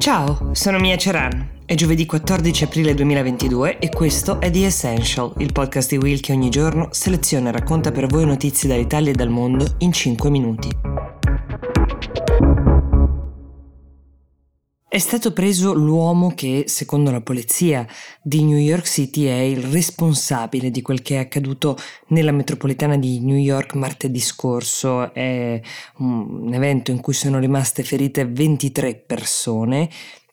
Ciao, sono Mia Ceran. È giovedì 14 aprile 2022 e questo è The Essential, il podcast di Will che ogni giorno seleziona e racconta per voi notizie dall'Italia e dal mondo in 5 minuti. È stato preso l'uomo che, secondo la polizia di New York City, è il responsabile di quel che è accaduto nella metropolitana di New York martedì scorso. È un evento in cui sono rimaste ferite 23 persone,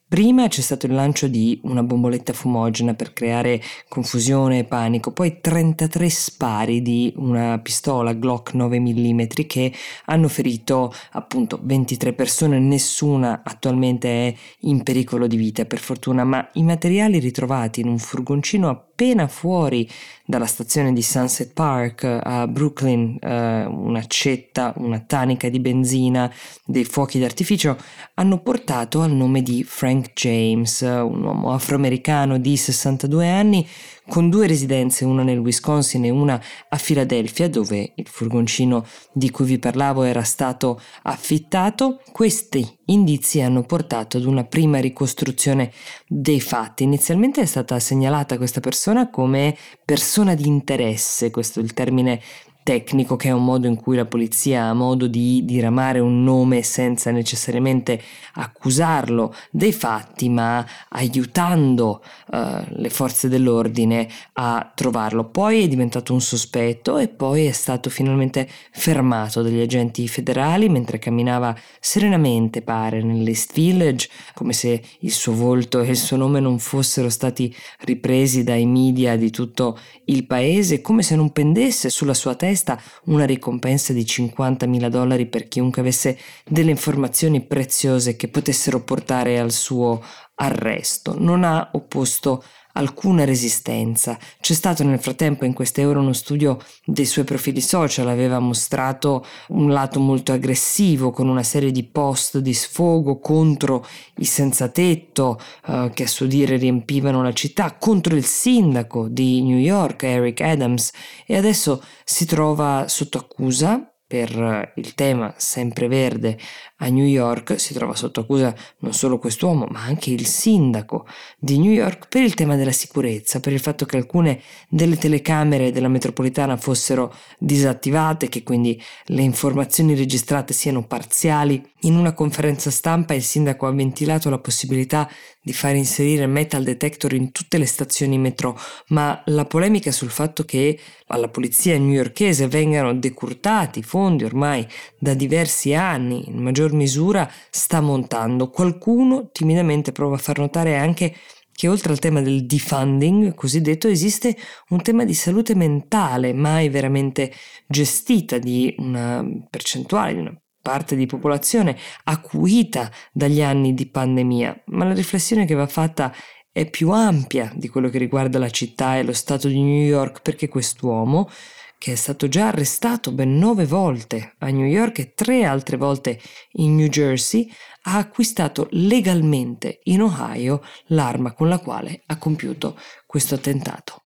Prima c'è stato il lancio di una bomboletta fumogena per creare confusione e panico, poi 33 spari di una pistola Glock 9 mm che hanno ferito appunto 23 persone, nessuna attualmente è in pericolo di vita per fortuna, ma i materiali ritrovati in un furgoncino appena fuori dalla stazione di Sunset Park a Brooklyn, eh, un'accetta, una tanica di benzina, dei fuochi d'artificio, hanno portato al nome di Frank James, un uomo afroamericano di 62 anni con due residenze, una nel Wisconsin e una a Filadelfia, dove il furgoncino di cui vi parlavo era stato affittato. Questi indizi hanno portato ad una prima ricostruzione dei fatti. Inizialmente è stata segnalata questa persona come persona di interesse, questo è il termine tecnico che è un modo in cui la polizia ha modo di diramare un nome senza necessariamente accusarlo dei fatti, ma aiutando uh, le forze dell'ordine a trovarlo. Poi è diventato un sospetto e poi è stato finalmente fermato dagli agenti federali mentre camminava serenamente, pare, nell'East Village, come se il suo volto e il suo nome non fossero stati ripresi dai media di tutto il paese, come se non pendesse sulla sua testa testa una ricompensa di 50.000 dollari per chiunque avesse delle informazioni preziose che potessero portare al suo arresto. Non ha opposto alcuna resistenza. C'è stato nel frattempo in queste ore uno studio dei suoi profili social, aveva mostrato un lato molto aggressivo con una serie di post di sfogo contro i senza tetto eh, che a suo dire riempivano la città, contro il sindaco di New York, Eric Adams, e adesso si trova sotto accusa per il tema sempreverde a New York si trova sotto accusa non solo quest'uomo, ma anche il sindaco di New York per il tema della sicurezza, per il fatto che alcune delle telecamere della metropolitana fossero disattivate, che quindi le informazioni registrate siano parziali. In una conferenza stampa il sindaco ha ventilato la possibilità di far inserire metal detector in tutte le stazioni metro, ma la polemica sul fatto che alla polizia newyorkese vengano decurtati fondi ormai da diversi anni, in maggior misura, sta montando. Qualcuno timidamente prova a far notare anche che oltre al tema del defunding cosiddetto esiste un tema di salute mentale mai veramente gestita di una percentuale, di una parte di popolazione acuita dagli anni di pandemia, ma la riflessione che va fatta è più ampia di quello che riguarda la città e lo stato di New York perché quest'uomo, che è stato già arrestato ben nove volte a New York e tre altre volte in New Jersey, ha acquistato legalmente in Ohio l'arma con la quale ha compiuto questo attentato.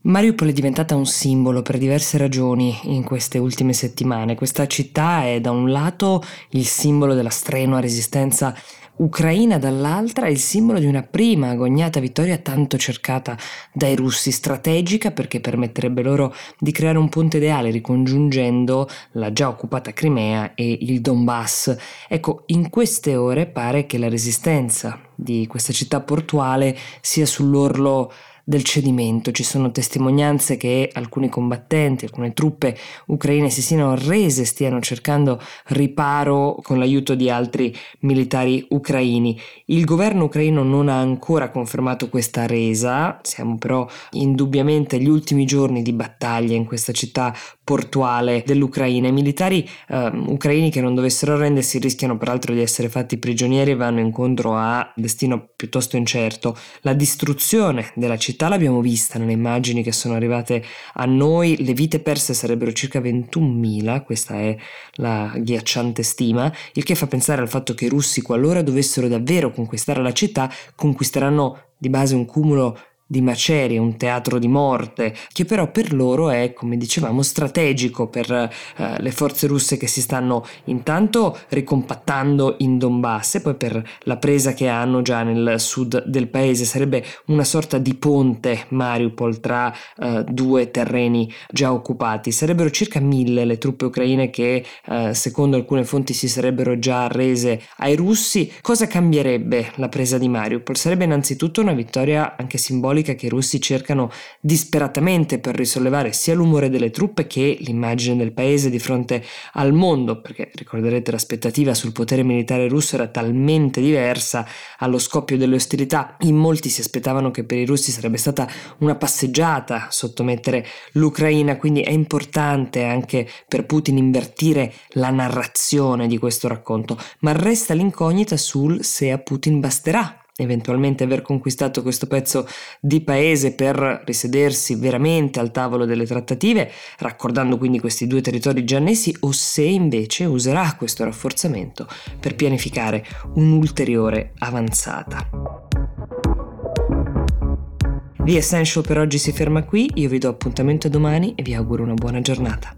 Mariupol è diventata un simbolo per diverse ragioni in queste ultime settimane. Questa città è da un lato il simbolo della strenua resistenza ucraina, dall'altra il simbolo di una prima agognata vittoria tanto cercata dai russi, strategica perché permetterebbe loro di creare un ponte ideale ricongiungendo la già occupata Crimea e il Donbass. Ecco, in queste ore pare che la resistenza di questa città portuale sia sull'orlo del cedimento. Ci sono testimonianze che alcuni combattenti, alcune truppe ucraine si siano rese, stiano cercando riparo con l'aiuto di altri militari ucraini. Il governo ucraino non ha ancora confermato questa resa, siamo però indubbiamente agli ultimi giorni di battaglia in questa città portuale dell'Ucraina. I militari eh, ucraini che non dovessero arrendersi rischiano peraltro di essere fatti prigionieri e vanno incontro a destino piuttosto incerto. La distruzione della città l'abbiamo vista nelle immagini che sono arrivate a noi, le vite perse sarebbero circa 21.000, questa è la ghiacciante stima, il che fa pensare al fatto che i russi, qualora dovessero davvero conquistare la città, conquisteranno di base un cumulo di macerie, un teatro di morte, che però per loro è, come dicevamo, strategico per eh, le forze russe che si stanno intanto ricompattando in Donbass e poi per la presa che hanno già nel sud del paese. Sarebbe una sorta di ponte Mariupol tra eh, due terreni già occupati. Sarebbero circa mille le truppe ucraine che, eh, secondo alcune fonti, si sarebbero già arrese ai russi. Cosa cambierebbe la presa di Mariupol? Sarebbe innanzitutto una vittoria anche simbolica che i russi cercano disperatamente per risollevare sia l'umore delle truppe che l'immagine del paese di fronte al mondo, perché ricorderete l'aspettativa sul potere militare russo era talmente diversa allo scoppio delle ostilità. In molti si aspettavano che per i russi sarebbe stata una passeggiata sottomettere l'Ucraina, quindi è importante anche per Putin invertire la narrazione di questo racconto, ma resta l'incognita sul se a Putin basterà eventualmente aver conquistato questo pezzo di paese per risedersi veramente al tavolo delle trattative, raccordando quindi questi due territori già annessi, o se invece userà questo rafforzamento per pianificare un'ulteriore avanzata. The Essential per oggi si ferma qui, io vi do appuntamento domani e vi auguro una buona giornata.